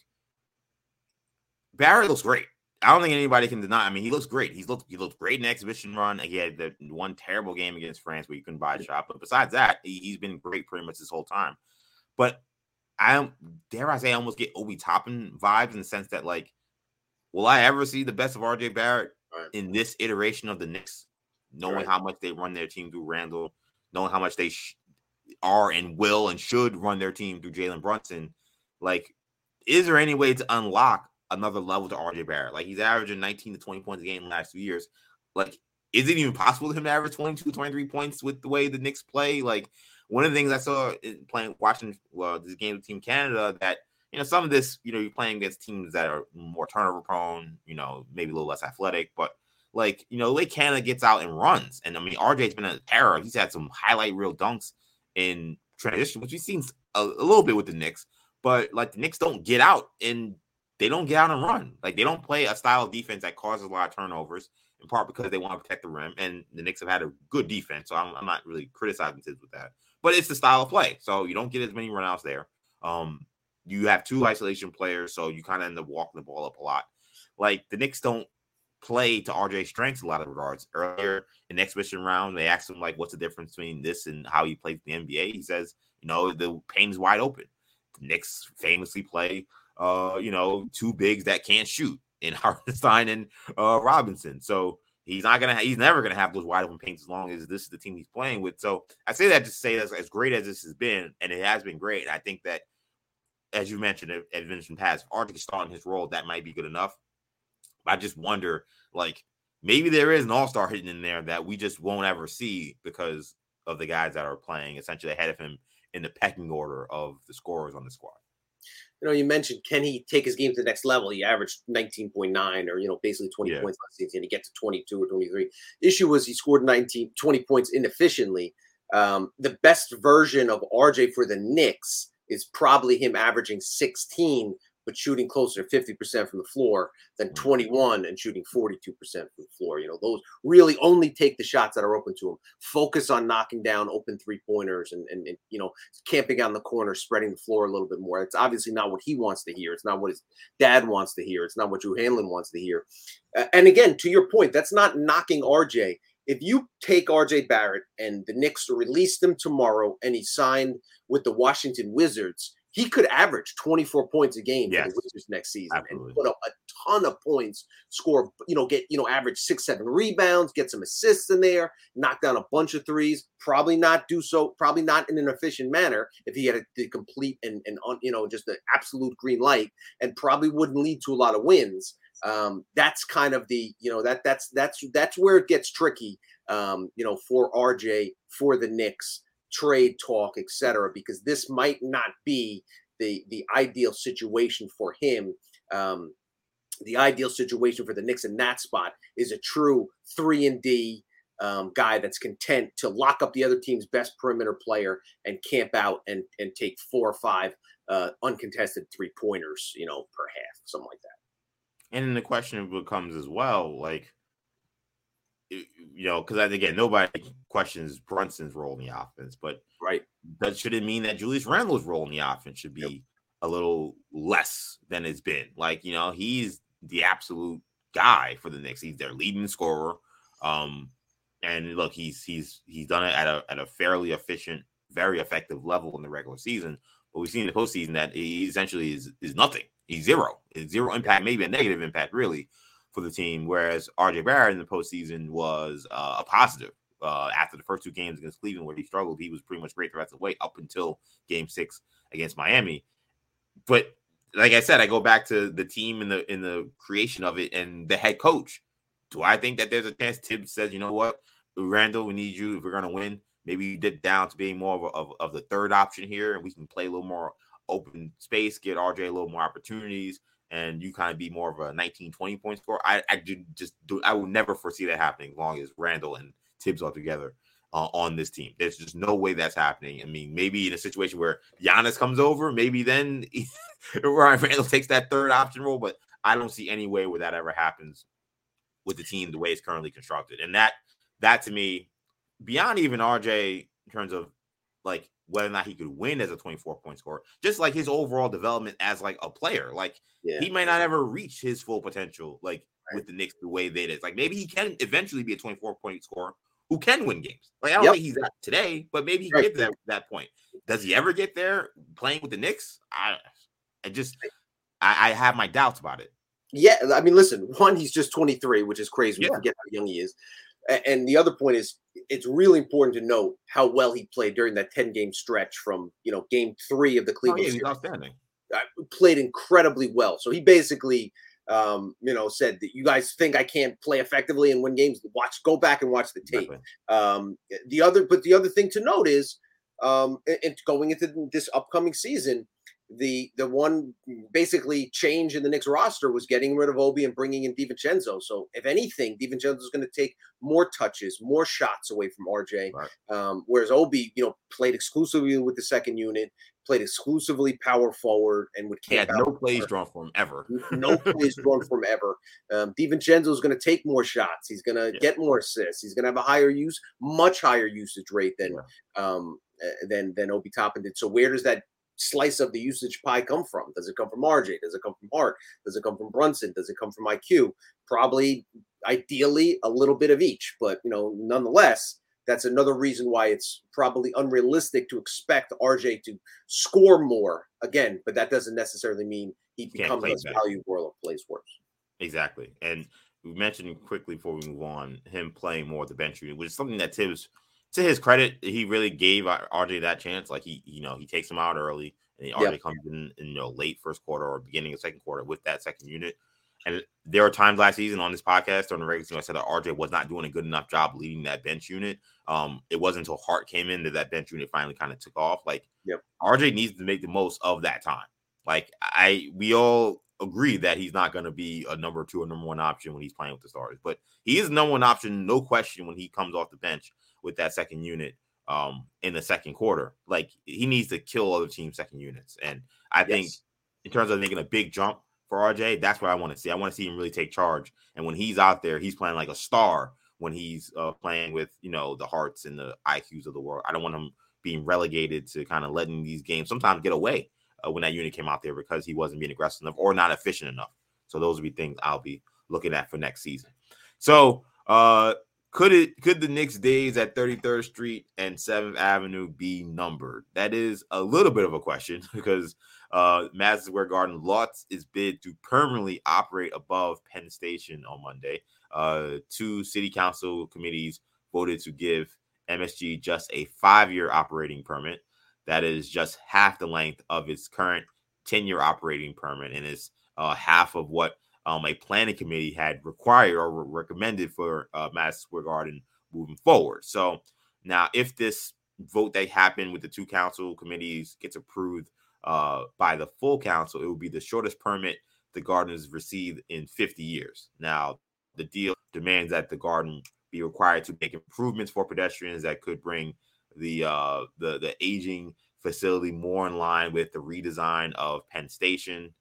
Barrett looks great. I don't think anybody can deny. I mean, he looks great. He's looked he looked great in exhibition run. He had the one terrible game against France where you couldn't buy a shot. But besides that, he, has been great pretty much this whole time. But I dare I say I almost get Obi Toppin vibes in the sense that like, will I ever see the best of RJ Barrett right. in this iteration of the Knicks? Knowing right. how much they run their team through Randle, knowing how much they sh- are and will and should run their team through Jalen Brunson, like, is there any way to unlock another level to RJ Barrett. Like he's averaging 19 to 20 points a game in the last two years. Like, is it even possible for him to average 22, 23 points with the way the Knicks play? Like, one of the things I saw playing watching well this game with Team Canada that you know some of this you know you're playing against teams that are more turnover prone, you know maybe a little less athletic, but like you know the Canada gets out and runs, and I mean RJ's been a terror. He's had some highlight real dunks in transition, which we've seen a, a little bit with the Knicks, but like the Knicks don't get out and they don't get out and run. Like they don't play a style of defense that causes a lot of turnovers, in part because they want to protect the rim. And the Knicks have had a good defense, so I'm, I'm not really criticizing Thibs with that. But it's the style of play, so you don't get as many runouts there. Um, you have two isolation players, so you kind of end up walking the ball up a lot. Like the Knicks don't play to RJ's strengths a lot of regards. Earlier in the exhibition round, they asked him like, "What's the difference between this and how he plays the NBA?" He says, "You know, the paint is wide open." The Knicks famously play uh, you know, two bigs that can't shoot in [laughs] Hartenstein and uh, Robinson. So he's not gonna, he's never gonna have those wide open paints as long as this is the team he's playing with. So I say that to say that as great as this has been, and it has been great. I think that, as you mentioned, as mentioned past, if RJ start in his role, that might be good enough. But I just wonder, like, maybe there is an all star hidden in there that we just won't ever see because of the guys that are playing essentially ahead of him in the pecking order of the scorers on the squad you know, you mentioned can he take his game to the next level? He averaged 19.9 or, you know, basically 20 yeah. points last season. He get to 22 or 23. Issue was he scored 19, 20 points inefficiently. Um, the best version of RJ for the Knicks is probably him averaging 16 but shooting closer to 50% from the floor than mm. 21 and shooting 42% from the floor. You know, those really only take the shots that are open to them. Focus on knocking down open three pointers and, and, and, you know, camping on the corner, spreading the floor a little bit more. It's obviously not what he wants to hear. It's not what his dad wants to hear. It's not what Drew Hanlen wants to hear. Uh, and again, to your point, that's not knocking RJ. If you take RJ Barrett and the Knicks release them tomorrow and he signed with the Washington Wizards, he could average 24 points a game yes. for the Wizards next season Absolutely. and put up a ton of points, score, you know, get, you know, average six, seven rebounds, get some assists in there, knock down a bunch of threes, probably not do so, probably not in an efficient manner if he had a, the complete and, and, you know, just the absolute green light and probably wouldn't lead to a lot of wins. Um, that's kind of the, you know, that that's, that's, that's where it gets tricky, um, you know, for RJ, for the Knicks trade talk, etc., because this might not be the the ideal situation for him. Um, the ideal situation for the Knicks in that spot is a true three and D um, guy that's content to lock up the other team's best perimeter player and camp out and and take four or five uh, uncontested three pointers, you know, per half, something like that. And then the question becomes as well, like you know, because again, nobody questions Brunson's role in the offense, but right, that shouldn't mean that Julius Randle's role in the offense should be yep. a little less than it's been. Like, you know, he's the absolute guy for the Knicks. He's their leading scorer. Um, and look, he's he's he's done it at a at a fairly efficient, very effective level in the regular season. But we've seen in the postseason that he essentially is is nothing. He's zero. It's zero impact, maybe a negative impact, really, for the team. Whereas RJ Barrett in the postseason was uh, a positive. Uh, after the first two games against Cleveland, where he struggled, he was pretty much great the rest of the way up until Game Six against Miami. But like I said, I go back to the team in the in the creation of it and the head coach. Do I think that there's a chance Thibs says, you know what, Randle, we need you if we're to win. Maybe you dip down to being more of, a, of, of the third option here, and we can play a little more open space, get RJ a little more opportunities, and you kind of be more of a 19, 20 point score. I, I just do. I will never foresee that happening as long as Randle and Thibs are together uh, on this team. There's just no way that's happening. I mean, maybe in a situation where Giannis comes over, maybe then [laughs] Ryan Randle takes that third option role, but I don't see any way where that ever happens with the team the way it's currently constructed. And that that to me, beyond even RJ in terms of like whether or not he could win as a 24 point scorer, just like his overall development as like a player. Like yeah. he might not ever reach his full potential, like right. with the Knicks the way they did. Like maybe he can eventually be a 24 point scorer who can win games. Like I don't yep. think he's that today, but maybe he right. gets that that point. Does he ever get there playing with the Knicks? I I just I, I have my doubts about it. Yeah, I mean, listen, one, he's just 23, which is crazy. We yeah. forget how young he is. And the other point is, it's really important to note how well he played during that 10 game stretch from, you know, game three of the Cleveland. Oh, yeah, he's outstanding. Uh, played incredibly well. So he basically, um, you know, said that you guys think I can't play effectively and win games. Watch, go back and watch the tape. Um, the other, but the other thing to note is, um, and going into this upcoming season, the the one basically change in the Knicks roster was getting rid of Obi and bringing in DiVincenzo. So if anything, DiVincenzo is going to take more touches, more shots away from RJ. Right. Um, whereas Obi, you know, played exclusively with the second unit, played exclusively power forward, and would had no plays drawn for him ever. no plays drawn from ever. Um, DiVincenzo is going to take more shots. He's going to yeah. get more assists. He's going to have a higher use, much higher usage rate than yeah. um, uh, than than Obi Toppin did. So where does that slice of the usage pie come from? Does it come from RJ? Does it come from Hart? Does it come from Brunson? Does it come from IQ? Probably, ideally, a little bit of each. But you know, nonetheless, that's another reason why it's probably unrealistic to expect RJ to score more again. But that doesn't necessarily mean he becomes less valuable or plays worse. Exactly, and we mentioned quickly before we move on him playing more at the bench which is something that Thibs to his credit, he really gave RJ that chance. Like he, you know, he takes him out early, and RJ yep. comes in, in, you know, late first quarter or beginning of second quarter with that second unit. And there are times last season on this podcast during the regular season I said that RJ was not doing a good enough job leading that bench unit. Um, it wasn't until Hart came in that that bench unit finally kind of took off. Like, yep. RJ needs to make the most of that time. Like, I we all agree that he's not going to be a number two or number one option when he's playing with the stars, but he is number one option, no question, when he comes off the bench with that second unit um in the second quarter. Like he needs to kill other teams' second units. And I yes. think in terms of making a big jump for RJ, that's what I want to see. I want to see him really take charge. And when he's out there, he's playing like a star when he's uh, playing with you know the hearts and the IQs of the world. I don't want him being relegated to kind of letting these games sometimes get away uh, when that unit came out there because he wasn't being aggressive enough or not efficient enough. So those would be things I'll be looking at for next season. So uh could it could the Knicks days at 33rd Street and 7th Avenue be numbered? That is a little bit of a question [laughs] because uh Madison Square Garden lots is bid to permanently operate above Penn Station on Monday. Uh two city council committees voted to give MSG just a five-year operating permit. That is just half the length of its current 10-year operating permit and is uh, half of what um, a planning committee had required or recommended for uh, Madison Square Garden moving forward. So now, if this vote that happened with the two council committees gets approved uh, by the full council, it will be the shortest permit the garden has received in 50 years. Now, the deal demands that the garden be required to make improvements for pedestrians that could bring the uh, the the aging facility more in line with the redesign of Penn Station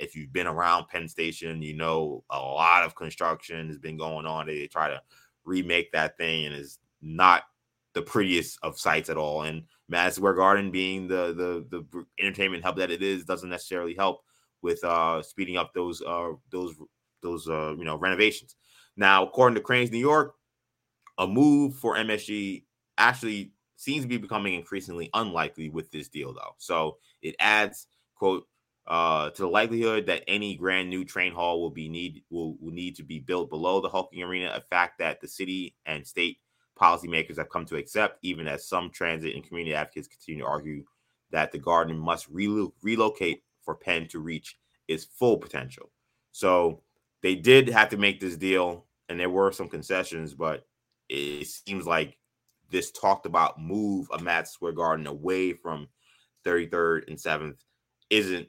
if you've been around Penn Station, you know a lot of construction has been going on. They try to remake that thing, and is not the prettiest of sites at all. And Madison Square Garden, being the the the entertainment hub that it is, doesn't necessarily help with uh speeding up those uh those those uh, you know renovations. Now, according to Crain's New York, a move for MSG actually seems to be becoming increasingly unlikely with this deal, though. So it adds quote uh, to the likelihood that any grand new train hall will be need will, will need to be built below the hulking arena, a fact that the city and state policymakers have come to accept, even as some transit and community advocates continue to argue that the garden must relo- relocate for Penn to reach its full potential. So they did have to make this deal, and there were some concessions, but it seems like this talked about move of Madison Square Garden away from 33rd and 7th isn't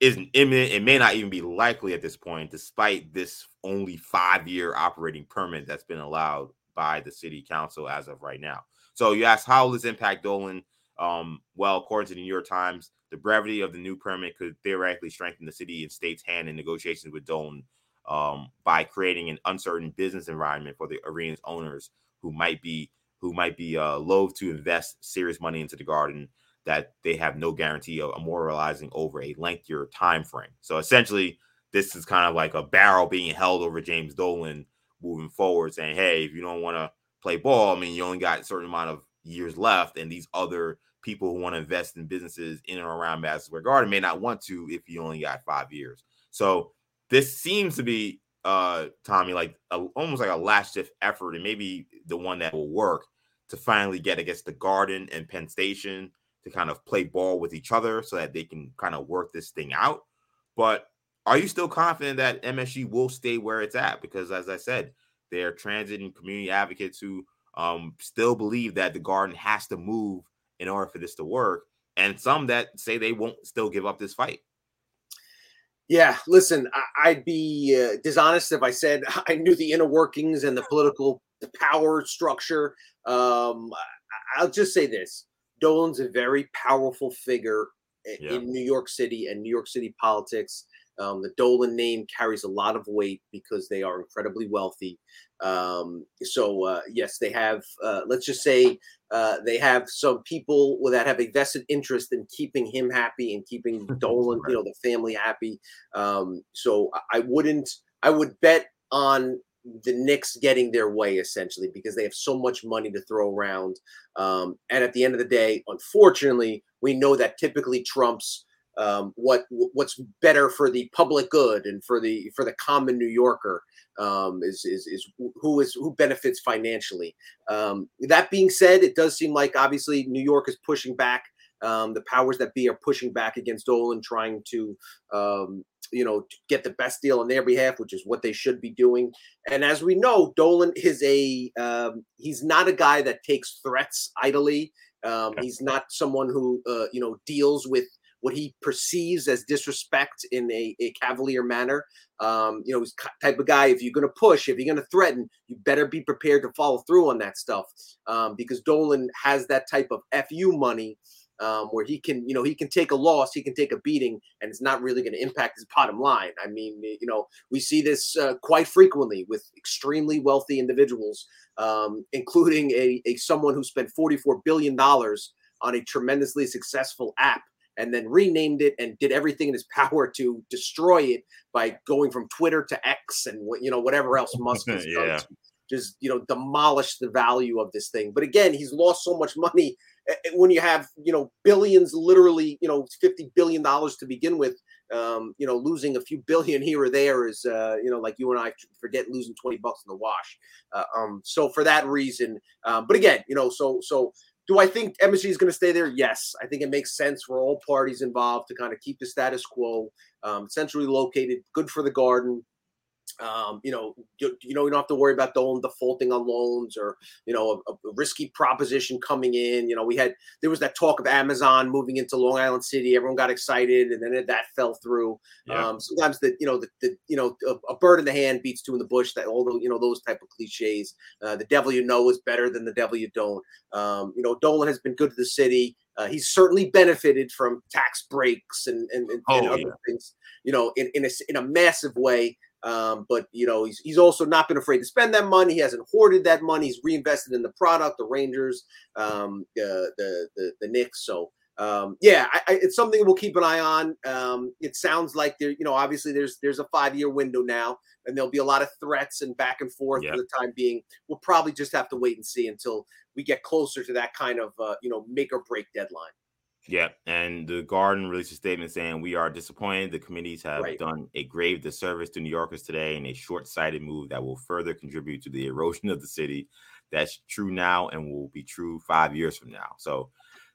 isn't imminent. It may not even be likely at this point, despite this only five year operating permit that's been allowed by the city council as of right now. So you ask how will this impact Dolan? Um, well, according to the New York Times, the brevity of the new permit could theoretically strengthen the city and state's hand in negotiations with Dolan um, by creating an uncertain business environment for the arena's owners who might be who might be uh, loath to invest serious money into the garden that they have no guarantee of immortalizing over a lengthier time frame. So essentially, this is kind of like a barrel being held over James Dolan moving forward, saying, "Hey, if you don't want to play ball, I mean, you only got a certain amount of years left, and these other people who want to invest in businesses in and around Madison Square Garden may not want to if you only got five years." So this seems to be, uh, Tommy, like a, almost like a last shift effort, and maybe the one that will work to finally get against the Garden and Penn Station to kind of play ball with each other so that they can kind of work this thing out. But are you still confident that MSG will stay where it's at? Because as I said, they're transit and community advocates who um, still believe that the garden has to move in order for this to work, and some that say they won't still give up this fight. Yeah, listen, I, would be uh, dishonest if I said [laughs] I knew the inner workings and the political power structure. Um, I'll just say this: Dolan's a very powerful figure yeah. in New York City and New York City politics. Um, the Dolan name carries a lot of weight because they are incredibly wealthy. Um, so uh, yes, they have. Uh, let's just say uh, they have some people that have a vested interest in keeping him happy and keeping [laughs] Dolan, you know, the family happy. Um, so I wouldn't. I would bet on the Knicks getting their way essentially because they have so much money to throw around. Um, and at the end of the day, unfortunately, we know that typically trumps um, what what's better for the public good and for the for the common New Yorker um, is, is is who is who benefits financially. Um, that being said, it does seem like obviously New York is pushing back. Um, the powers that be are pushing back against Dolan, trying to um, you know, get the best deal on their behalf, which is what they should be doing. And as we know, Dolan is a um, he's not a guy that takes threats idly. Um, he's not someone who uh, you know deals with what he perceives as disrespect in a, a cavalier manner. Um, you know, he's type of guy. If you're going to push, if you're going to threaten, you better be prepared to follow through on that stuff um, because Dolan has that type of fu money um, where he can, you know, he can take a loss, he can take a beating, and it's not really going to impact his bottom line. I mean, you know, we see this uh, quite frequently with extremely wealthy individuals, um, [laughs] including a, a someone who spent forty-four billion dollars on a tremendously successful app and then renamed it and did everything in his [laughs] power to destroy it by going from Twitter to X and you know whatever else Musk has [laughs] yeah. done. Just you know demolish the value of this thing. But again, he's lost so much money when you have you know billions literally you know 50 billion dollars to begin with um, you know losing a few billion here or there is uh, you know like you and i forget losing 20 bucks in the wash uh, um, so for that reason um, but again you know so so do i think msg is going to stay there yes i think it makes sense for all parties involved to kind of keep the status quo um, centrally located good for the garden um, you know, you, you, know, you don't have to worry about Dolan defaulting on loans or you know a, a, risky proposition coming in. You know, we had there was that talk of Amazon moving into Long Island City. Everyone got excited, and then that fell through. Yeah. Um, sometimes the you know the, the you know a, a, bird in the hand beats two in the bush. That all the you know those type of cliches. Uh, the devil you know is better than the devil you don't. Um, you know, Dolan has been good to the city. Uh, he's certainly benefited from tax breaks and and, and, oh, and other yeah. things. You know, in in a, in a massive way. Um, but you know, he's he's also not been afraid to spend that money. He hasn't hoarded that money. He's reinvested in the product, the Rangers, um, uh, the the the Knicks. So um, yeah, I, I, it's something we'll keep an eye on. Um, it sounds like there, you know, obviously there's there's a five year window now, and there'll be a lot of threats and back and forth yep. for the time being. We'll probably just have to wait and see until we get closer to that kind of uh, you know make or break deadline. Yeah, and the Garden released a statement saying we are disappointed. The committees have right. done a grave disservice to New Yorkers today in a short-sighted move that will further contribute to the erosion of the city. That's true now and will be true five years from now. So,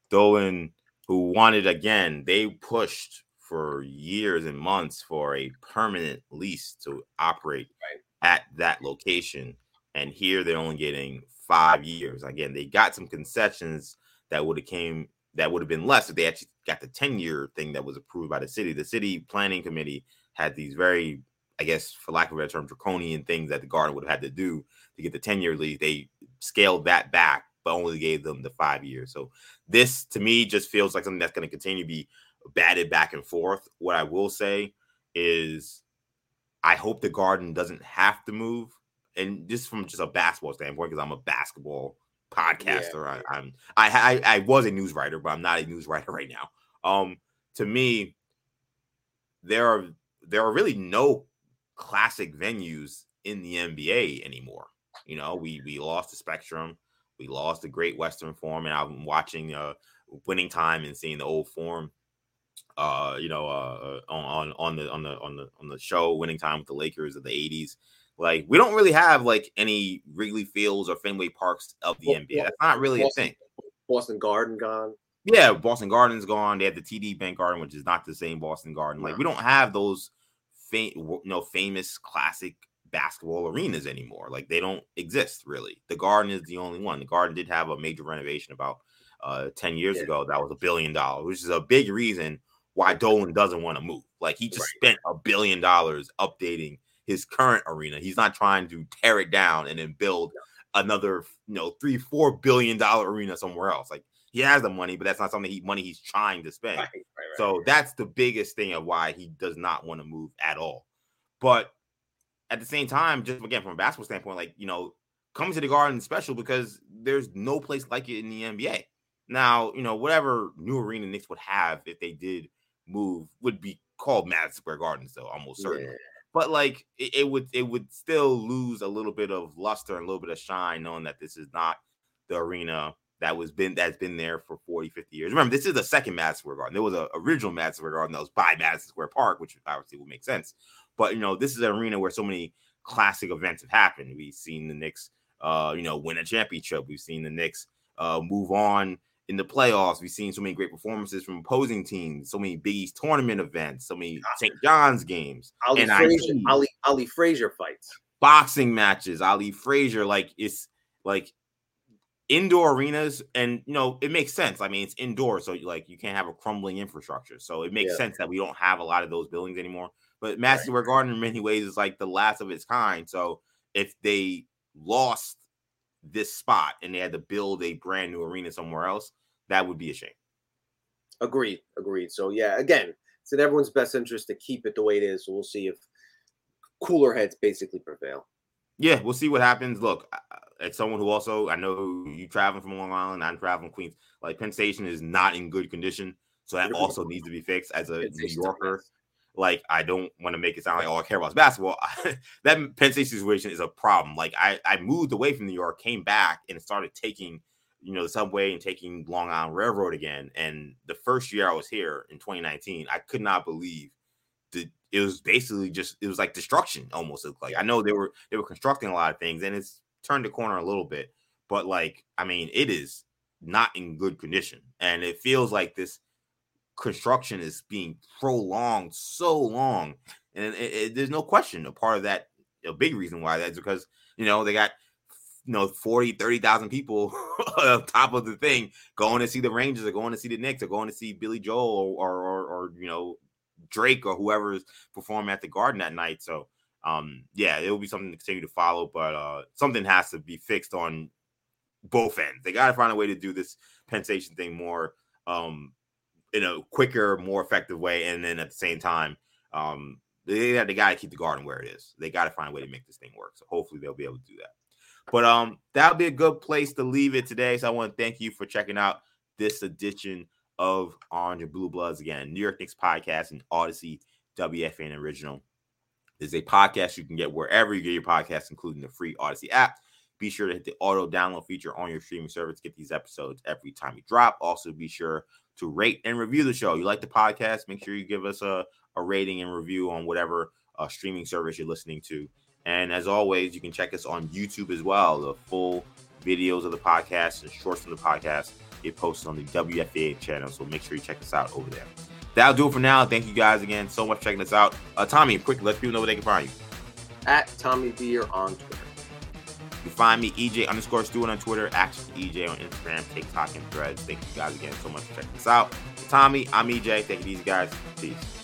Dolan who wanted again, they pushed for years and months for a permanent lease to operate right. at that location. And here they're only getting five years. Again, they got some concessions that would have came that would have been less if they actually got the 10 year thing that was approved by the city. The city planning committee had these very, I guess, for lack of a better term, draconian things that the garden would have had to do to get the 10 year lease. They scaled that back but only gave them the five years. So this to me just feels like something that's going to continue to be batted back and forth. What I will say is I hope the garden doesn't have to move. And just from just a basketball standpoint, because I'm a basketball podcaster. Yeah. I, I'm I, I I was a news writer, but I'm not a news writer [laughs] right now. Um, to me, there are there are really no classic venues in the NBA anymore. You know, we we lost the Spectrum. We lost the Great Western Forum, and I'm watching uh, Winning Time and seeing the old Forum. Uh, you know, uh, uh on on the on the on the on the show Winning Time with the Lakers of the '80s. Like we don't really have like any Wrigley Fields or Fenway Parks of the NBA. That's not really Boston, a thing. Boston Garden gone. Yeah, Boston Garden's gone. They have the TD Bank Garden, which is not the same Boston Garden. Like we don't have those, fam- you know, famous classic basketball arenas anymore. Like they don't exist really. The Garden is the only one. The Garden did have a major renovation about uh 10 years yeah. ago that was a billion dollars, which is a big reason why Dolan doesn't want to move. Like he just right. spent a billion dollars updating his current arena. He's not trying to tear it down and then build another, you know, three, four billion dollar arena somewhere else. Like he has the money, but that's not something he money he's trying to spend. Right, right, so that's the biggest thing of why he does not want to move at all. But at the same time, just again from a basketball standpoint, like you know, coming to the Garden is special because there's no place like it in the NBA. Now, you know, whatever new arena Knicks would have if they did move would be called Madison Square Garden, so almost certainly. Yeah. But like it, it, would it would still lose a little bit of luster and a little bit of shine knowing that this is not the arena that was been that's been there for 40, 50 years. Remember, this is the second Madison Square Garden. There was an original Madison Square Garden that was by Madison Square Park, which obviously would make sense. But you know, this is an arena where so many classic events have happened. We've seen the Knicks, uh, you know, win a championship. We've seen the Knicks uh, move on in the playoffs. We've seen so many great performances from opposing teams, so many Big East tournament events, so many St. John's games, Ali Frazier, Ali, Ali Frazier fights, boxing matches, Ali Frazier. Like it's like indoor arenas, and you know it makes sense. I mean, it's indoor, so like you can't have a crumbling infrastructure, so it makes yeah. sense that we don't have a lot of those buildings anymore. But Madison Square Garden, in many ways, is like the last of its kind. So if they lost this spot and they had to build a brand new arena somewhere else, that would be a shame. Agreed. Agreed. So yeah, again, it's in everyone's best interest to keep it the way it is. So we'll see if cooler heads basically prevail. Yeah, we'll see what happens. Look, as someone who also I know you traveling from Long Island, I'm traveling Queens. Like Penn Station is not in good condition, so that also needs to be fixed. As a New Yorker, like I don't want to make it sound like oh I care about is basketball. [laughs] that Penn State situation is a problem. Like I I moved away from New York, came back, and started taking you know the subway and taking Long Island Railroad again. And the first year I was here in 2019, I could not believe that it was basically just it was like destruction almost. Like I know they were they were constructing a lot of things, and it's turned the corner a little bit, but like I mean it is not in good condition, and it feels like this construction is being prolonged so long, and it, it, there's no question a part of that. A big reason why that's because you know they got you know 40 30,000 people [laughs] on top of the thing going to see the Rangers or going to see the Knicks or going to see Billy Joel or or, or, or you know Drake or whoever's performing at the Garden that night. So um yeah, it will be something to continue to follow, but uh something has to be fixed on both ends. They got to find a way to do this Penn Station thing more um in a quicker, more effective way, and then at the same time, um, they they got to keep the garden where it is. They got to find a way to make this thing work. So hopefully they'll be able to do that. But um, that'll be a good place to leave it today. So I want to thank you for checking out this edition of Orange and Blue Bloods again, New York Knicks podcast and Audacy WFAN original. Is a podcast you can get wherever you get your podcasts, including the free Audacy app. Be sure to hit the auto download feature on your streaming service to get these episodes every time you drop. Also, be sure to rate and review the show. You like the podcast? Make sure you give us a, a rating and review on whatever uh, streaming service you're listening to. And as always, you can check us on YouTube as well. The full videos of the podcast and shorts from the podcast get posted on the WFAN channel. So make sure you check us out over there. That'll do it for now. Thank you guys again so much for checking us out. Uh, Tommy, quick, let people know where they can find you. At Tommy Beer on Twitter. You find me EJ underscore Stewart on Twitter, actually EJ on Instagram, TikTok, and Threads. Thank you guys again so much for checking us out. Tommy, I'm EJ. Thank you, easy, guys. Peace.